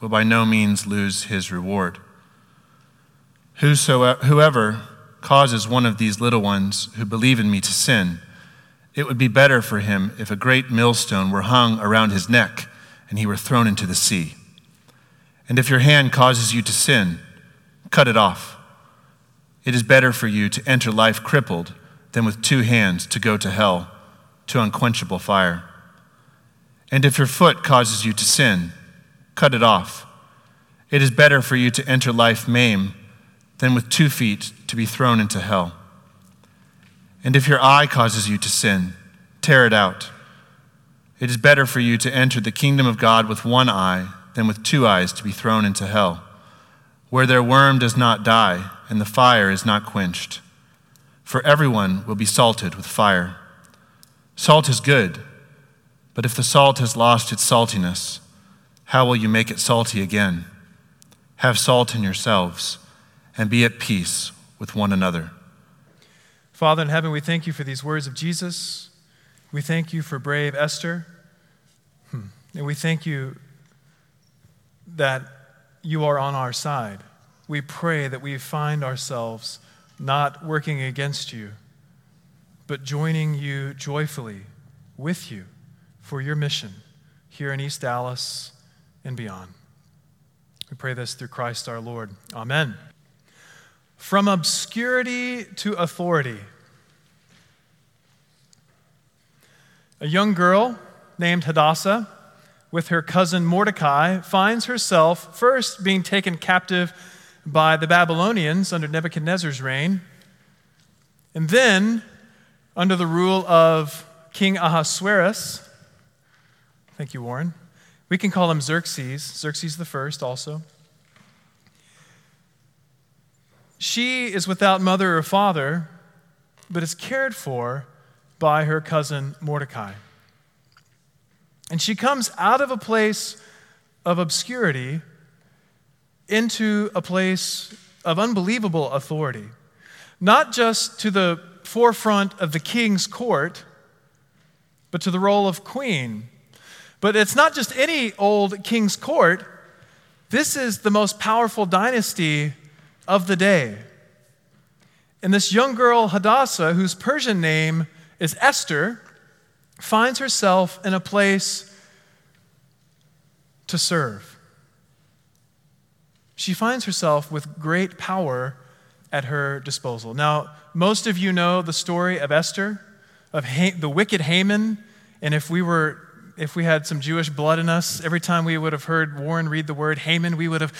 will by no means lose his reward. Whosoever, whoever causes one of these little ones who believe in me to sin, it would be better for him if a great millstone were hung around his neck and he were thrown into the sea. And if your hand causes you to sin, cut it off. It is better for you to enter life crippled than with two hands to go to hell, to unquenchable fire. And if your foot causes you to sin, cut it off. It is better for you to enter life maimed than with two feet to be thrown into hell. And if your eye causes you to sin, tear it out. It is better for you to enter the kingdom of God with one eye than with two eyes to be thrown into hell, where their worm does not die and the fire is not quenched. For everyone will be salted with fire. Salt is good, but if the salt has lost its saltiness, how will you make it salty again? Have salt in yourselves and be at peace with one another. Father in heaven, we thank you for these words of Jesus. We thank you for brave Esther. Hmm. And we thank you that you are on our side. We pray that we find ourselves not working against you, but joining you joyfully with you for your mission here in East Dallas and beyond. We pray this through Christ our Lord. Amen. From obscurity to authority. A young girl named Hadassah, with her cousin Mordecai, finds herself first being taken captive by the Babylonians under Nebuchadnezzar's reign, and then under the rule of King Ahasuerus. Thank you, Warren. We can call him Xerxes, Xerxes the first also. She is without mother or father, but is cared for by her cousin Mordecai. And she comes out of a place of obscurity into a place of unbelievable authority, not just to the forefront of the king's court, but to the role of queen but it's not just any old king's court, this is the most powerful dynasty of the day. And this young girl, Hadassah, whose Persian name is Esther, finds herself in a place to serve. She finds herself with great power at her disposal. Now, most of you know the story of Esther, of ha- the wicked Haman, and if we were if we had some Jewish blood in us, every time we would have heard Warren read the word Haman, we would have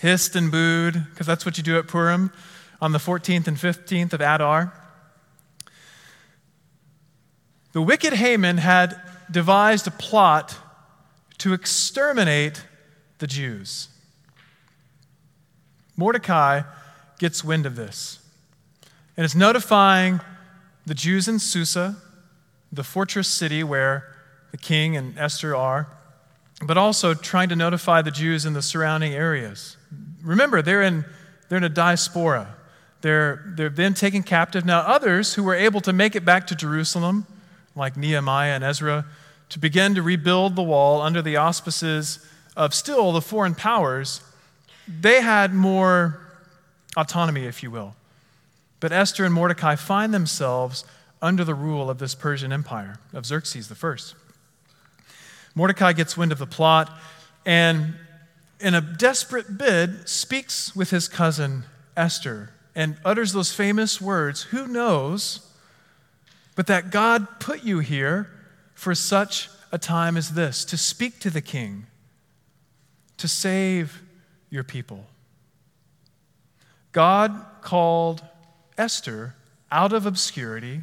hissed and booed, because that's what you do at Purim on the 14th and 15th of Adar. The wicked Haman had devised a plot to exterminate the Jews. Mordecai gets wind of this and is notifying the Jews in Susa, the fortress city where the king and Esther are, but also trying to notify the Jews in the surrounding areas. Remember, they're in, they're in a diaspora. They're, they've been taken captive. Now, others who were able to make it back to Jerusalem, like Nehemiah and Ezra, to begin to rebuild the wall under the auspices of still the foreign powers, they had more autonomy, if you will. But Esther and Mordecai find themselves under the rule of this Persian empire, of Xerxes the first. Mordecai gets wind of the plot and, in a desperate bid, speaks with his cousin Esther and utters those famous words Who knows but that God put you here for such a time as this to speak to the king, to save your people? God called Esther out of obscurity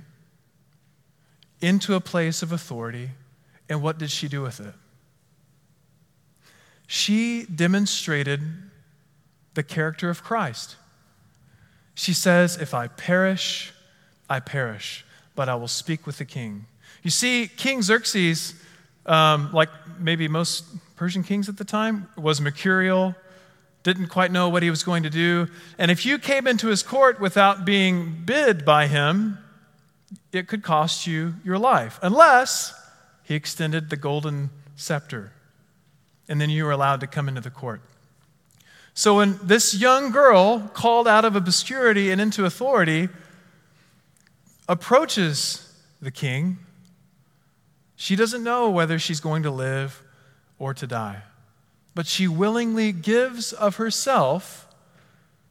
into a place of authority and what did she do with it? she demonstrated the character of Christ. She says, If I perish, I perish, but I will speak with the king. You see, King Xerxes, um, like maybe most Persian kings at the time, was mercurial, didn't quite know what he was going to do. And if you came into his court without being bid by him, it could cost you your life, unless he extended the golden scepter. And then you were allowed to come into the court. So when this young girl, called out of obscurity and into authority, approaches the king, she doesn't know whether she's going to live or to die. But she willingly gives of herself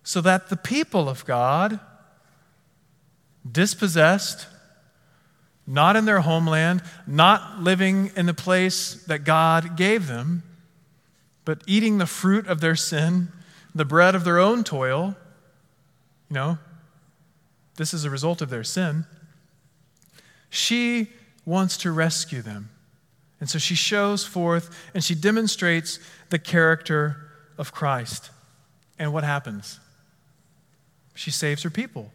so that the people of God, dispossessed, not in their homeland, not living in the place that God gave them, but eating the fruit of their sin, the bread of their own toil. You know, this is a result of their sin. She wants to rescue them. And so she shows forth and she demonstrates the character of Christ. And what happens? She saves her people.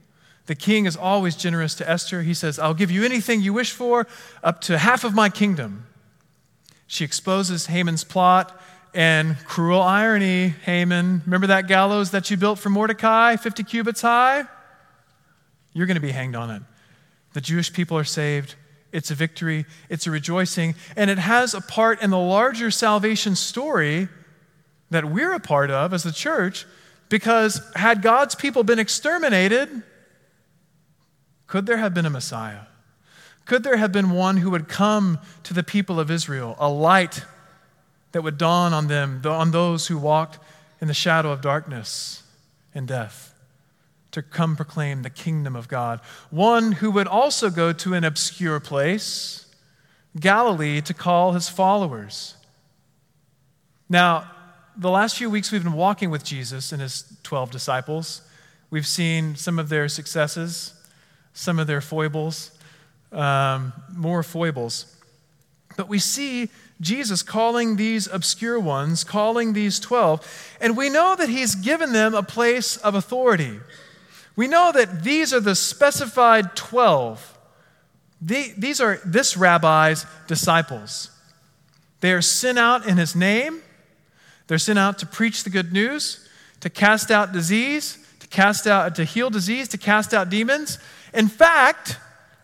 The king is always generous to Esther. He says, I'll give you anything you wish for, up to half of my kingdom. She exposes Haman's plot and cruel irony, Haman. Remember that gallows that you built for Mordecai, 50 cubits high? You're going to be hanged on it. The Jewish people are saved. It's a victory, it's a rejoicing, and it has a part in the larger salvation story that we're a part of as the church because had God's people been exterminated, could there have been a Messiah? Could there have been one who would come to the people of Israel, a light that would dawn on them, on those who walked in the shadow of darkness and death, to come proclaim the kingdom of God. One who would also go to an obscure place, Galilee, to call his followers. Now, the last few weeks we've been walking with Jesus and his 12 disciples. We've seen some of their successes, some of their foibles, um, more foibles. But we see Jesus calling these obscure ones, calling these 12, and we know that he's given them a place of authority. We know that these are the specified 12. these are this rabbi's disciples. They are sent out in his name. They're sent out to preach the good news, to cast out disease, to cast out to heal disease, to cast out demons. In fact,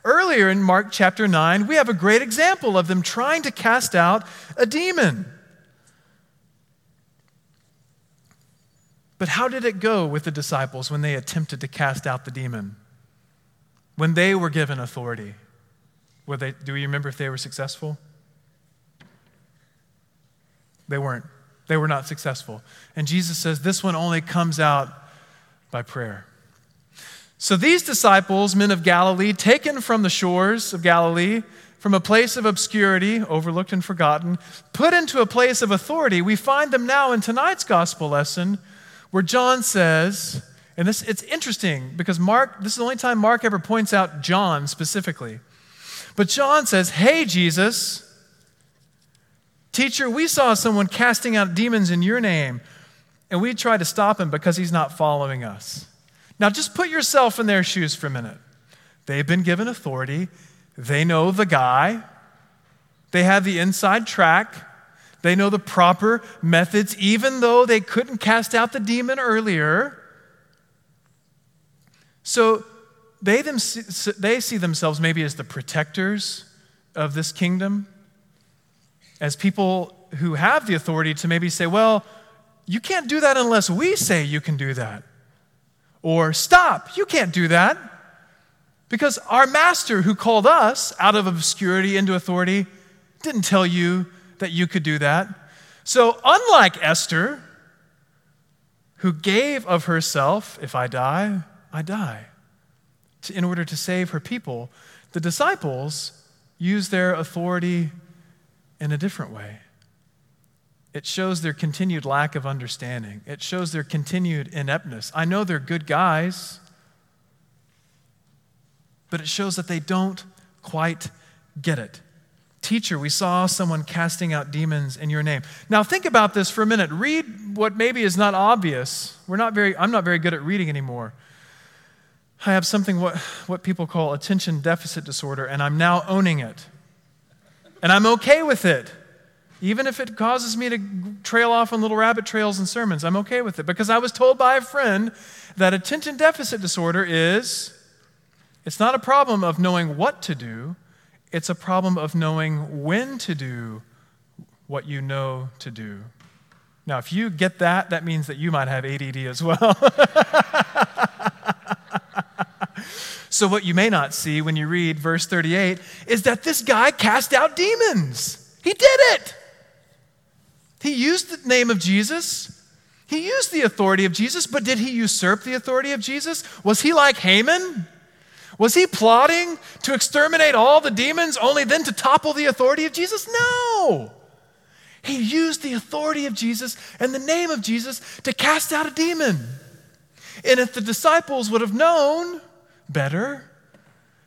Earlier in Mark chapter 9, we have a great example of them trying to cast out a demon. But how did it go with the disciples when they attempted to cast out the demon? When they were given authority? Were they, do you remember if they were successful? They weren't. They were not successful. And Jesus says this one only comes out by prayer. So these disciples, men of Galilee, taken from the shores of Galilee, from a place of obscurity, overlooked and forgotten, put into a place of authority, we find them now in tonight's gospel lesson where John says, and this it's interesting because Mark, this is the only time Mark ever points out John specifically. But John says, Hey, Jesus, teacher, we saw someone casting out demons in your name, and we tried to stop him because he's not following us. Now, just put yourself in their shoes for a minute. They've been given authority, they know the guy, they have the inside track, they know the proper methods, even though they couldn't cast out the demon earlier. So they, them, they see themselves maybe as the protectors of this kingdom, as people who have the authority to maybe say, well, you can't do that unless we say you can do that. Or, stop, you can't do that. Because our master who called us out of obscurity into authority didn't tell you that you could do that. So, unlike Esther, who gave of herself, if I die, I die, in order to save her people, the disciples use their authority in a different way. It shows their continued lack of understanding. It shows their continued ineptness. I know they're good guys, but it shows that they don't quite get it. Teacher, we saw someone casting out demons in your name. Now think about this for a minute. Read what maybe is not obvious. We're not very, I'm not very good at reading anymore. I have something what, what people call attention deficit disorder, and I'm now owning it. And I'm okay with it. Even if it causes me to trail off on little rabbit trails and sermons, I'm okay with it. Because I was told by a friend that attention deficit disorder is it's not a problem of knowing what to do, it's a problem of knowing when to do what you know to do. Now, if you get that, that means that you might have ADD as well. so, what you may not see when you read verse 38 is that this guy cast out demons. He did it. He used the name of Jesus. He used the authority of Jesus, but did he usurp the authority of Jesus? Was he like Haman? Was he plotting to exterminate all the demons only then to topple the authority of Jesus? No. He used the authority of Jesus and the name of Jesus to cast out a demon. And if the disciples would have known better,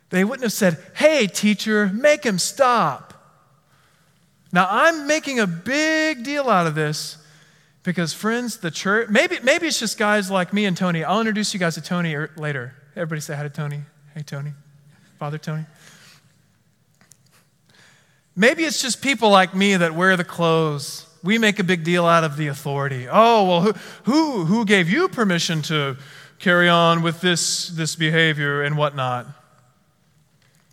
they wouldn't have said, Hey, teacher, make him stop. Now, I'm making a big deal out of this because, friends, the church, maybe, maybe it's just guys like me and Tony. I'll introduce you guys to Tony er, later. Everybody say hi to Tony. Hey, Tony. Father Tony. Maybe it's just people like me that wear the clothes. We make a big deal out of the authority. Oh, well, who, who, who gave you permission to carry on with this, this behavior and whatnot?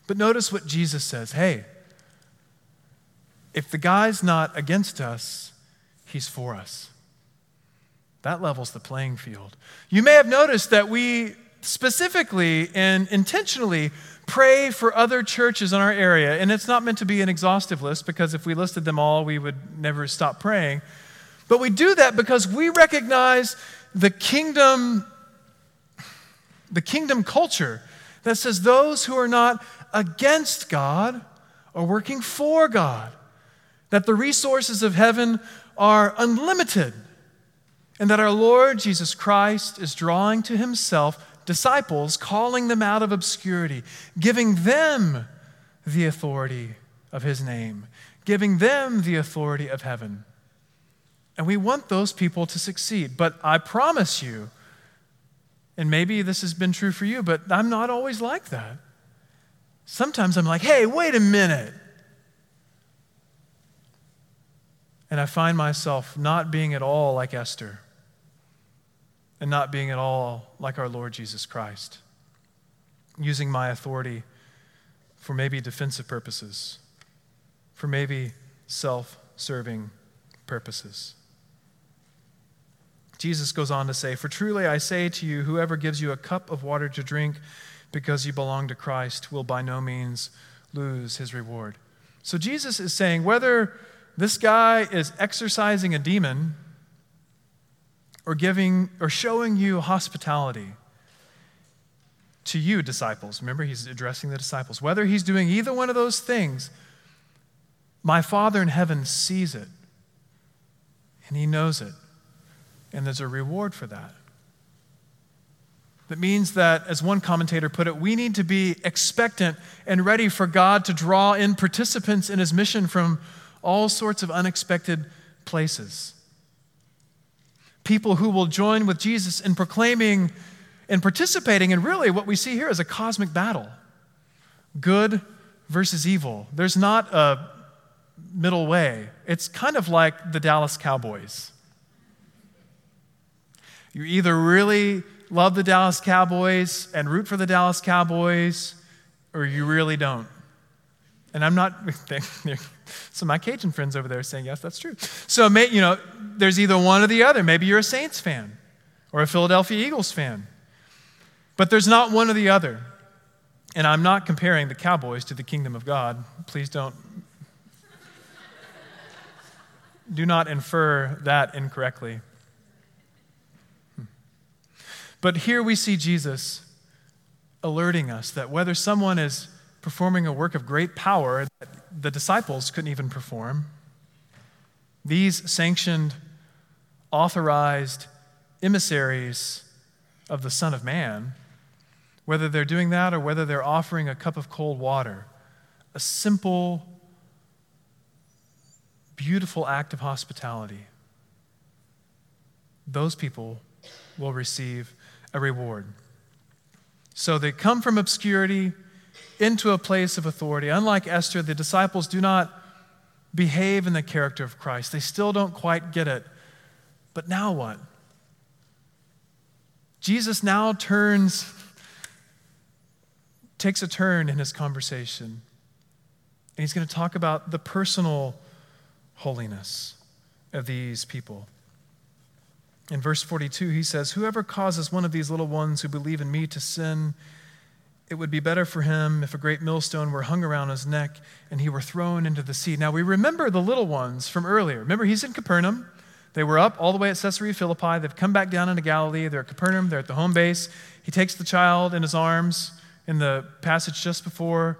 But notice what Jesus says hey, if the guy's not against us, he's for us. That levels the playing field. You may have noticed that we specifically and intentionally pray for other churches in our area. And it's not meant to be an exhaustive list because if we listed them all, we would never stop praying. But we do that because we recognize the kingdom the kingdom culture that says those who are not against God are working for God that the resources of heaven are unlimited, and that our Lord Jesus Christ is drawing to himself disciples, calling them out of obscurity, giving them the authority of his name, giving them the authority of heaven. And we want those people to succeed. But I promise you, and maybe this has been true for you, but I'm not always like that. Sometimes I'm like, hey, wait a minute. And I find myself not being at all like Esther and not being at all like our Lord Jesus Christ, using my authority for maybe defensive purposes, for maybe self serving purposes. Jesus goes on to say, For truly I say to you, whoever gives you a cup of water to drink because you belong to Christ will by no means lose his reward. So Jesus is saying, whether this guy is exorcising a demon or giving or showing you hospitality to you, disciples. Remember, he's addressing the disciples. Whether he's doing either one of those things, my Father in heaven sees it and he knows it. And there's a reward for that. That means that, as one commentator put it, we need to be expectant and ready for God to draw in participants in his mission from all sorts of unexpected places. People who will join with Jesus in proclaiming and participating in really what we see here is a cosmic battle good versus evil. There's not a middle way. It's kind of like the Dallas Cowboys. You either really love the Dallas Cowboys and root for the Dallas Cowboys, or you really don't. And I'm not, of my Cajun friends over there are saying, yes, that's true. So, you know, there's either one or the other. Maybe you're a Saints fan or a Philadelphia Eagles fan. But there's not one or the other. And I'm not comparing the Cowboys to the kingdom of God. Please don't. do not infer that incorrectly. Hmm. But here we see Jesus alerting us that whether someone is performing a work of great power that the disciples couldn't even perform. These sanctioned, authorized emissaries of the Son of Man, whether they're doing that or whether they're offering a cup of cold water, a simple beautiful act of hospitality, those people will receive a reward. So they come from obscurity into a place of authority. Unlike Esther, the disciples do not behave in the character of Christ. They still don't quite get it. But now what? Jesus now turns, takes a turn in his conversation. And he's going to talk about the personal holiness of these people. In verse 42, he says, Whoever causes one of these little ones who believe in me to sin, it would be better for him if a great millstone were hung around his neck and he were thrown into the sea. Now, we remember the little ones from earlier. Remember, he's in Capernaum. They were up all the way at Caesarea Philippi. They've come back down into Galilee. They're at Capernaum. They're at the home base. He takes the child in his arms in the passage just before.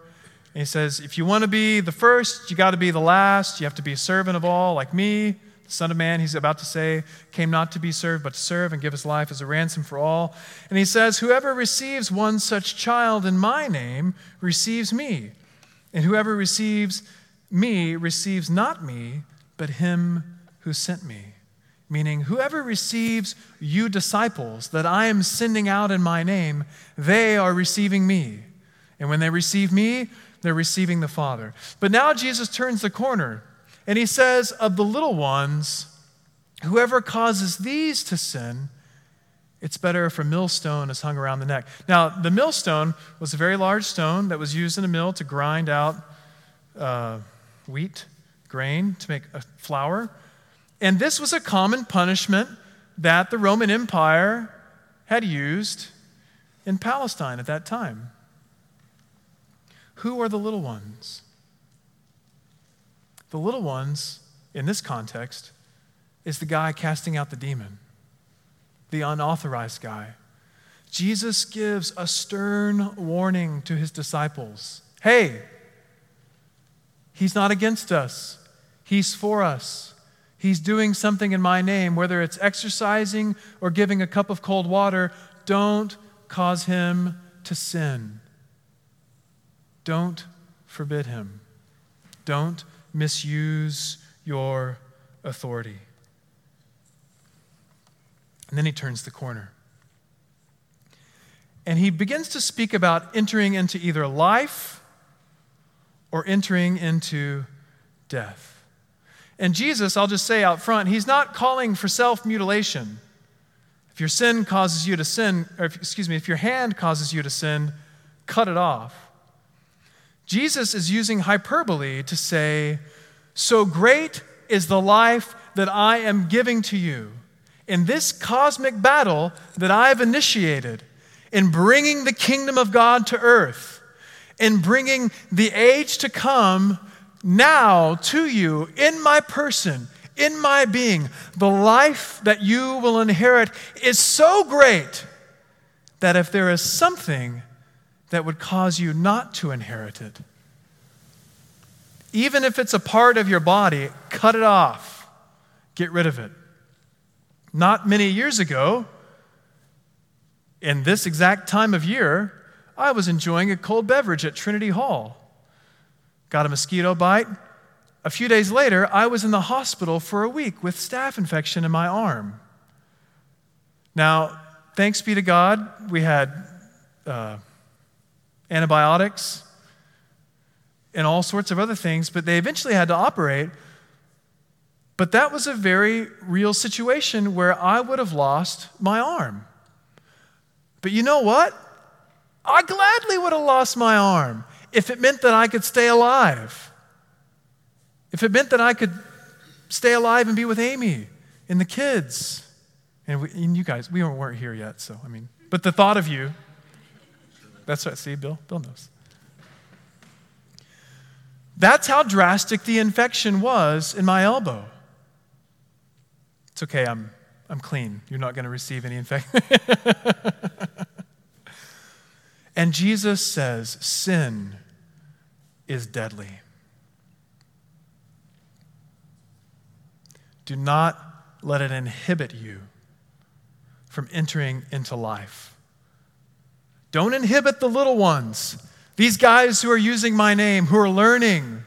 And he says, If you want to be the first, you got to be the last. You have to be a servant of all, like me. Son of Man, he's about to say, came not to be served, but to serve and give his life as a ransom for all. And he says, Whoever receives one such child in my name receives me. And whoever receives me receives not me, but him who sent me. Meaning, whoever receives you disciples that I am sending out in my name, they are receiving me. And when they receive me, they're receiving the Father. But now Jesus turns the corner and he says, Of the little ones, whoever causes these to sin, it's better if a millstone is hung around the neck. Now, the millstone was a very large stone that was used in a mill to grind out uh, wheat, grain, to make a flour. And this was a common punishment that the Roman Empire had used in Palestine at that time. Who are the little ones? The little ones, in this context, is the guy casting out the demon, the unauthorized guy. Jesus gives a stern warning to his disciples hey, he's not against us, he's for us. He's doing something in my name, whether it's exorcising or giving a cup of cold water. Don't cause him to sin. Don't forbid him. Don't misuse your authority. And then he turns the corner. And he begins to speak about entering into either life or entering into death. And Jesus, I'll just say out front, he's not calling for self mutilation. If your sin causes you to sin, or if, excuse me, if your hand causes you to sin, cut it off. Jesus is using hyperbole to say, So great is the life that I am giving to you in this cosmic battle that I have initiated in bringing the kingdom of God to earth, in bringing the age to come now to you in my person, in my being. The life that you will inherit is so great that if there is something that would cause you not to inherit it. Even if it's a part of your body, cut it off, get rid of it. Not many years ago, in this exact time of year, I was enjoying a cold beverage at Trinity Hall. Got a mosquito bite. A few days later, I was in the hospital for a week with staph infection in my arm. Now, thanks be to God, we had uh, antibiotics and all sorts of other things, but they eventually had to operate. But that was a very real situation where I would have lost my arm. But you know what? I gladly would have lost my arm if it meant that I could stay alive. If it meant that I could stay alive and be with Amy and the kids. And, we, and you guys, we weren't here yet, so I mean, but the thought of you, that's right, see, Bill? Bill knows. That's how drastic the infection was in my elbow. It's okay, I'm, I'm clean. You're not going to receive any infection. and Jesus says, Sin is deadly. Do not let it inhibit you from entering into life. Don't inhibit the little ones these guys who are using my name, who are learning,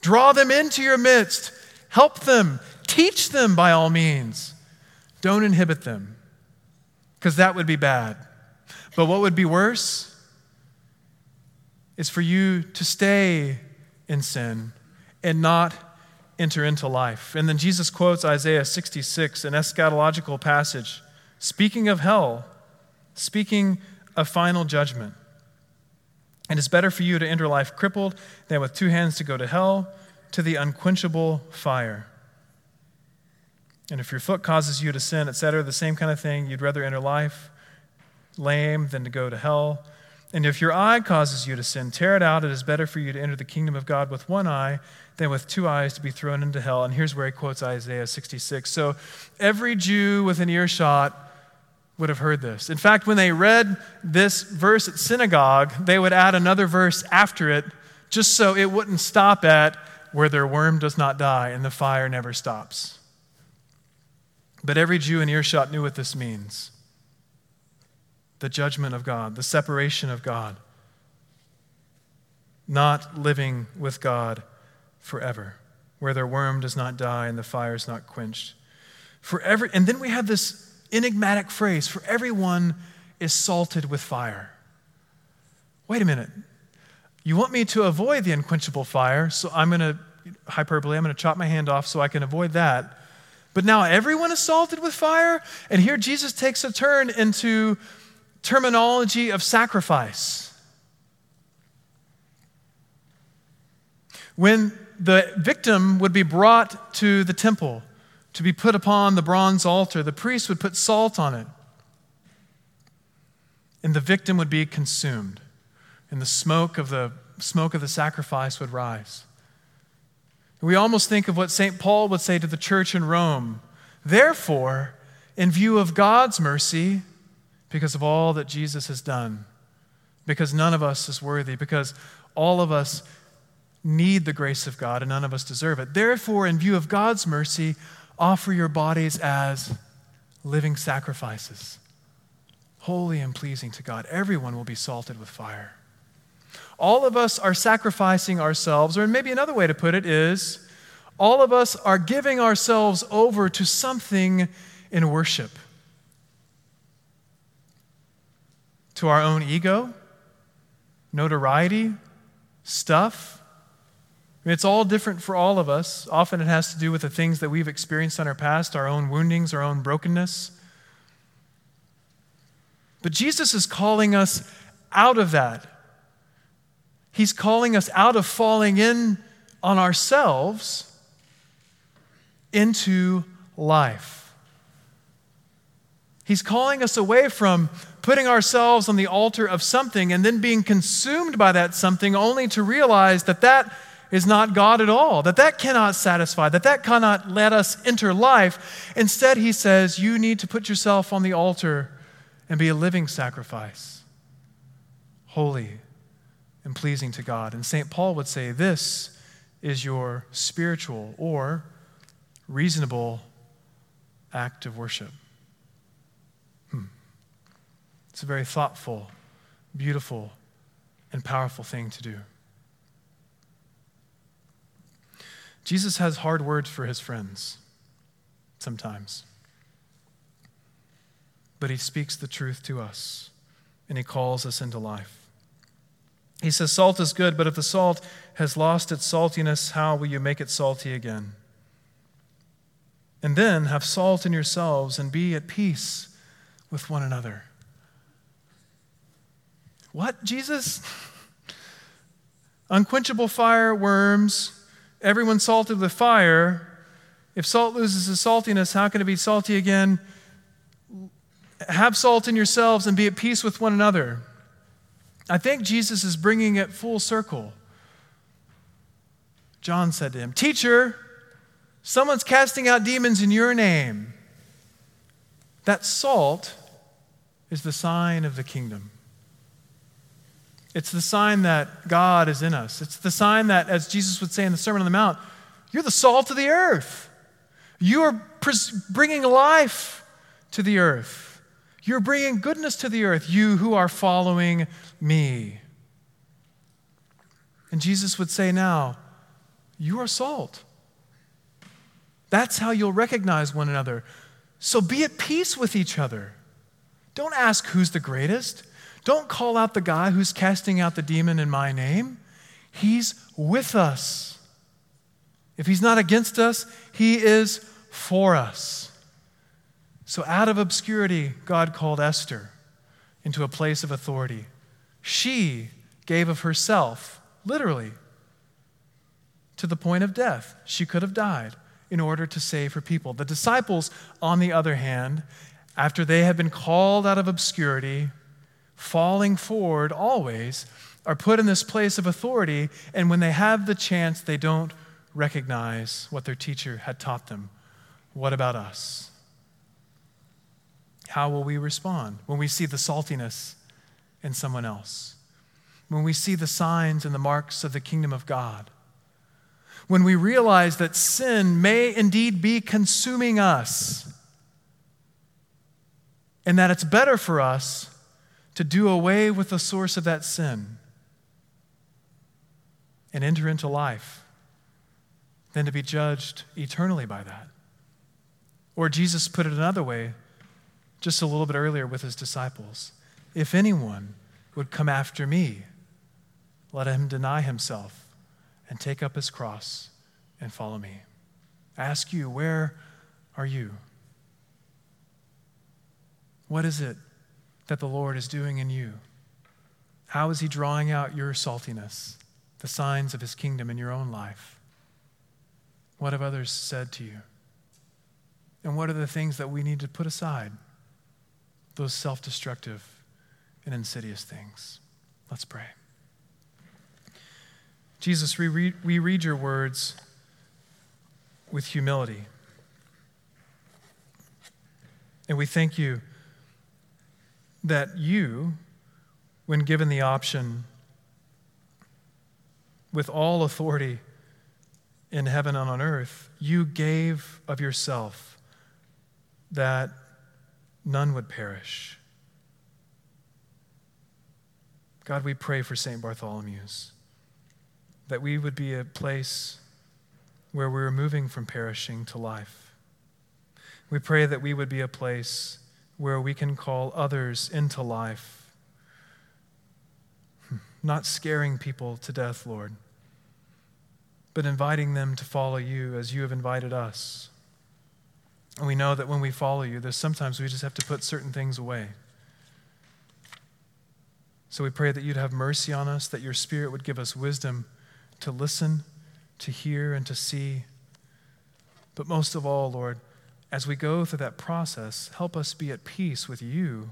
draw them into your midst. Help them, teach them by all means. Don't inhibit them, because that would be bad. But what would be worse is for you to stay in sin and not enter into life. And then Jesus quotes Isaiah 66, an eschatological passage, speaking of hell, speaking of final judgment. And it's better for you to enter life crippled than with two hands to go to hell, to the unquenchable fire. And if your foot causes you to sin, etc., the same kind of thing, you'd rather enter life lame than to go to hell. And if your eye causes you to sin, tear it out. It is better for you to enter the kingdom of God with one eye than with two eyes to be thrown into hell. And here's where he quotes Isaiah 66. So every Jew with an earshot would have heard this. In fact, when they read this verse at synagogue, they would add another verse after it just so it wouldn't stop at where their worm does not die and the fire never stops. But every Jew in earshot knew what this means the judgment of God, the separation of God, not living with God forever, where their worm does not die and the fire is not quenched. For every, and then we have this enigmatic phrase for everyone is salted with fire. Wait a minute. You want me to avoid the unquenchable fire, so I'm going to, hyperbole, I'm going to chop my hand off so I can avoid that. But now everyone is salted with fire? And here Jesus takes a turn into terminology of sacrifice. When the victim would be brought to the temple to be put upon the bronze altar, the priest would put salt on it, and the victim would be consumed, and the smoke of the smoke of the sacrifice would rise. We almost think of what St. Paul would say to the church in Rome. Therefore, in view of God's mercy, because of all that Jesus has done, because none of us is worthy, because all of us need the grace of God and none of us deserve it. Therefore, in view of God's mercy, offer your bodies as living sacrifices, holy and pleasing to God. Everyone will be salted with fire. All of us are sacrificing ourselves, or maybe another way to put it is all of us are giving ourselves over to something in worship. To our own ego, notoriety, stuff, it's all different for all of us. Often it has to do with the things that we've experienced in our past, our own woundings, our own brokenness. But Jesus is calling us out of that. He's calling us out of falling in on ourselves into life. He's calling us away from putting ourselves on the altar of something and then being consumed by that something only to realize that that is not God at all, that that cannot satisfy, that that cannot let us enter life. Instead, he says, you need to put yourself on the altar and be a living sacrifice, holy and pleasing to God. And St. Paul would say, this is your spiritual or reasonable act of worship. Hmm. It's a very thoughtful, beautiful, and powerful thing to do. Jesus has hard words for his friends sometimes. But he speaks the truth to us and he calls us into life. He says, Salt is good, but if the salt has lost its saltiness, how will you make it salty again? And then have salt in yourselves and be at peace with one another. What, Jesus? Unquenchable fire, worms, everyone salted with fire. If salt loses its saltiness, how can it be salty again? Have salt in yourselves and be at peace with one another. I think Jesus is bringing it full circle. John said to him, Teacher, someone's casting out demons in your name. That salt is the sign of the kingdom. It's the sign that God is in us. It's the sign that, as Jesus would say in the Sermon on the Mount, you're the salt of the earth. You are bringing life to the earth. You're bringing goodness to the earth, you who are following me. And Jesus would say now, You are salt. That's how you'll recognize one another. So be at peace with each other. Don't ask who's the greatest. Don't call out the guy who's casting out the demon in my name. He's with us. If he's not against us, he is for us. So, out of obscurity, God called Esther into a place of authority. She gave of herself, literally, to the point of death. She could have died in order to save her people. The disciples, on the other hand, after they have been called out of obscurity, falling forward always, are put in this place of authority, and when they have the chance, they don't recognize what their teacher had taught them. What about us? How will we respond when we see the saltiness in someone else? When we see the signs and the marks of the kingdom of God? When we realize that sin may indeed be consuming us and that it's better for us to do away with the source of that sin and enter into life than to be judged eternally by that. Or Jesus put it another way just a little bit earlier with his disciples If anyone would come after me, let him deny himself and take up his cross and follow me. I ask you, where are you? What is it that the Lord is doing in you? How is he drawing out your saltiness, the signs of his kingdom in your own life? What have others said to you? And what are the things that we need to put aside? Those self destructive and insidious things. Let's pray. Jesus, we read, we read your words with humility. And we thank you that you, when given the option, with all authority, in heaven and on earth, you gave of yourself that none would perish. God, we pray for St. Bartholomew's, that we would be a place where we're moving from perishing to life. We pray that we would be a place where we can call others into life, hmm. not scaring people to death, Lord but inviting them to follow you as you have invited us. And we know that when we follow you, there's sometimes we just have to put certain things away. So we pray that you'd have mercy on us, that your Spirit would give us wisdom to listen, to hear, and to see. But most of all, Lord, as we go through that process, help us be at peace with you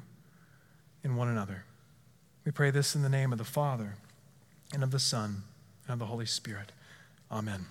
and one another. We pray this in the name of the Father, and of the Son, and of the Holy Spirit. Amen.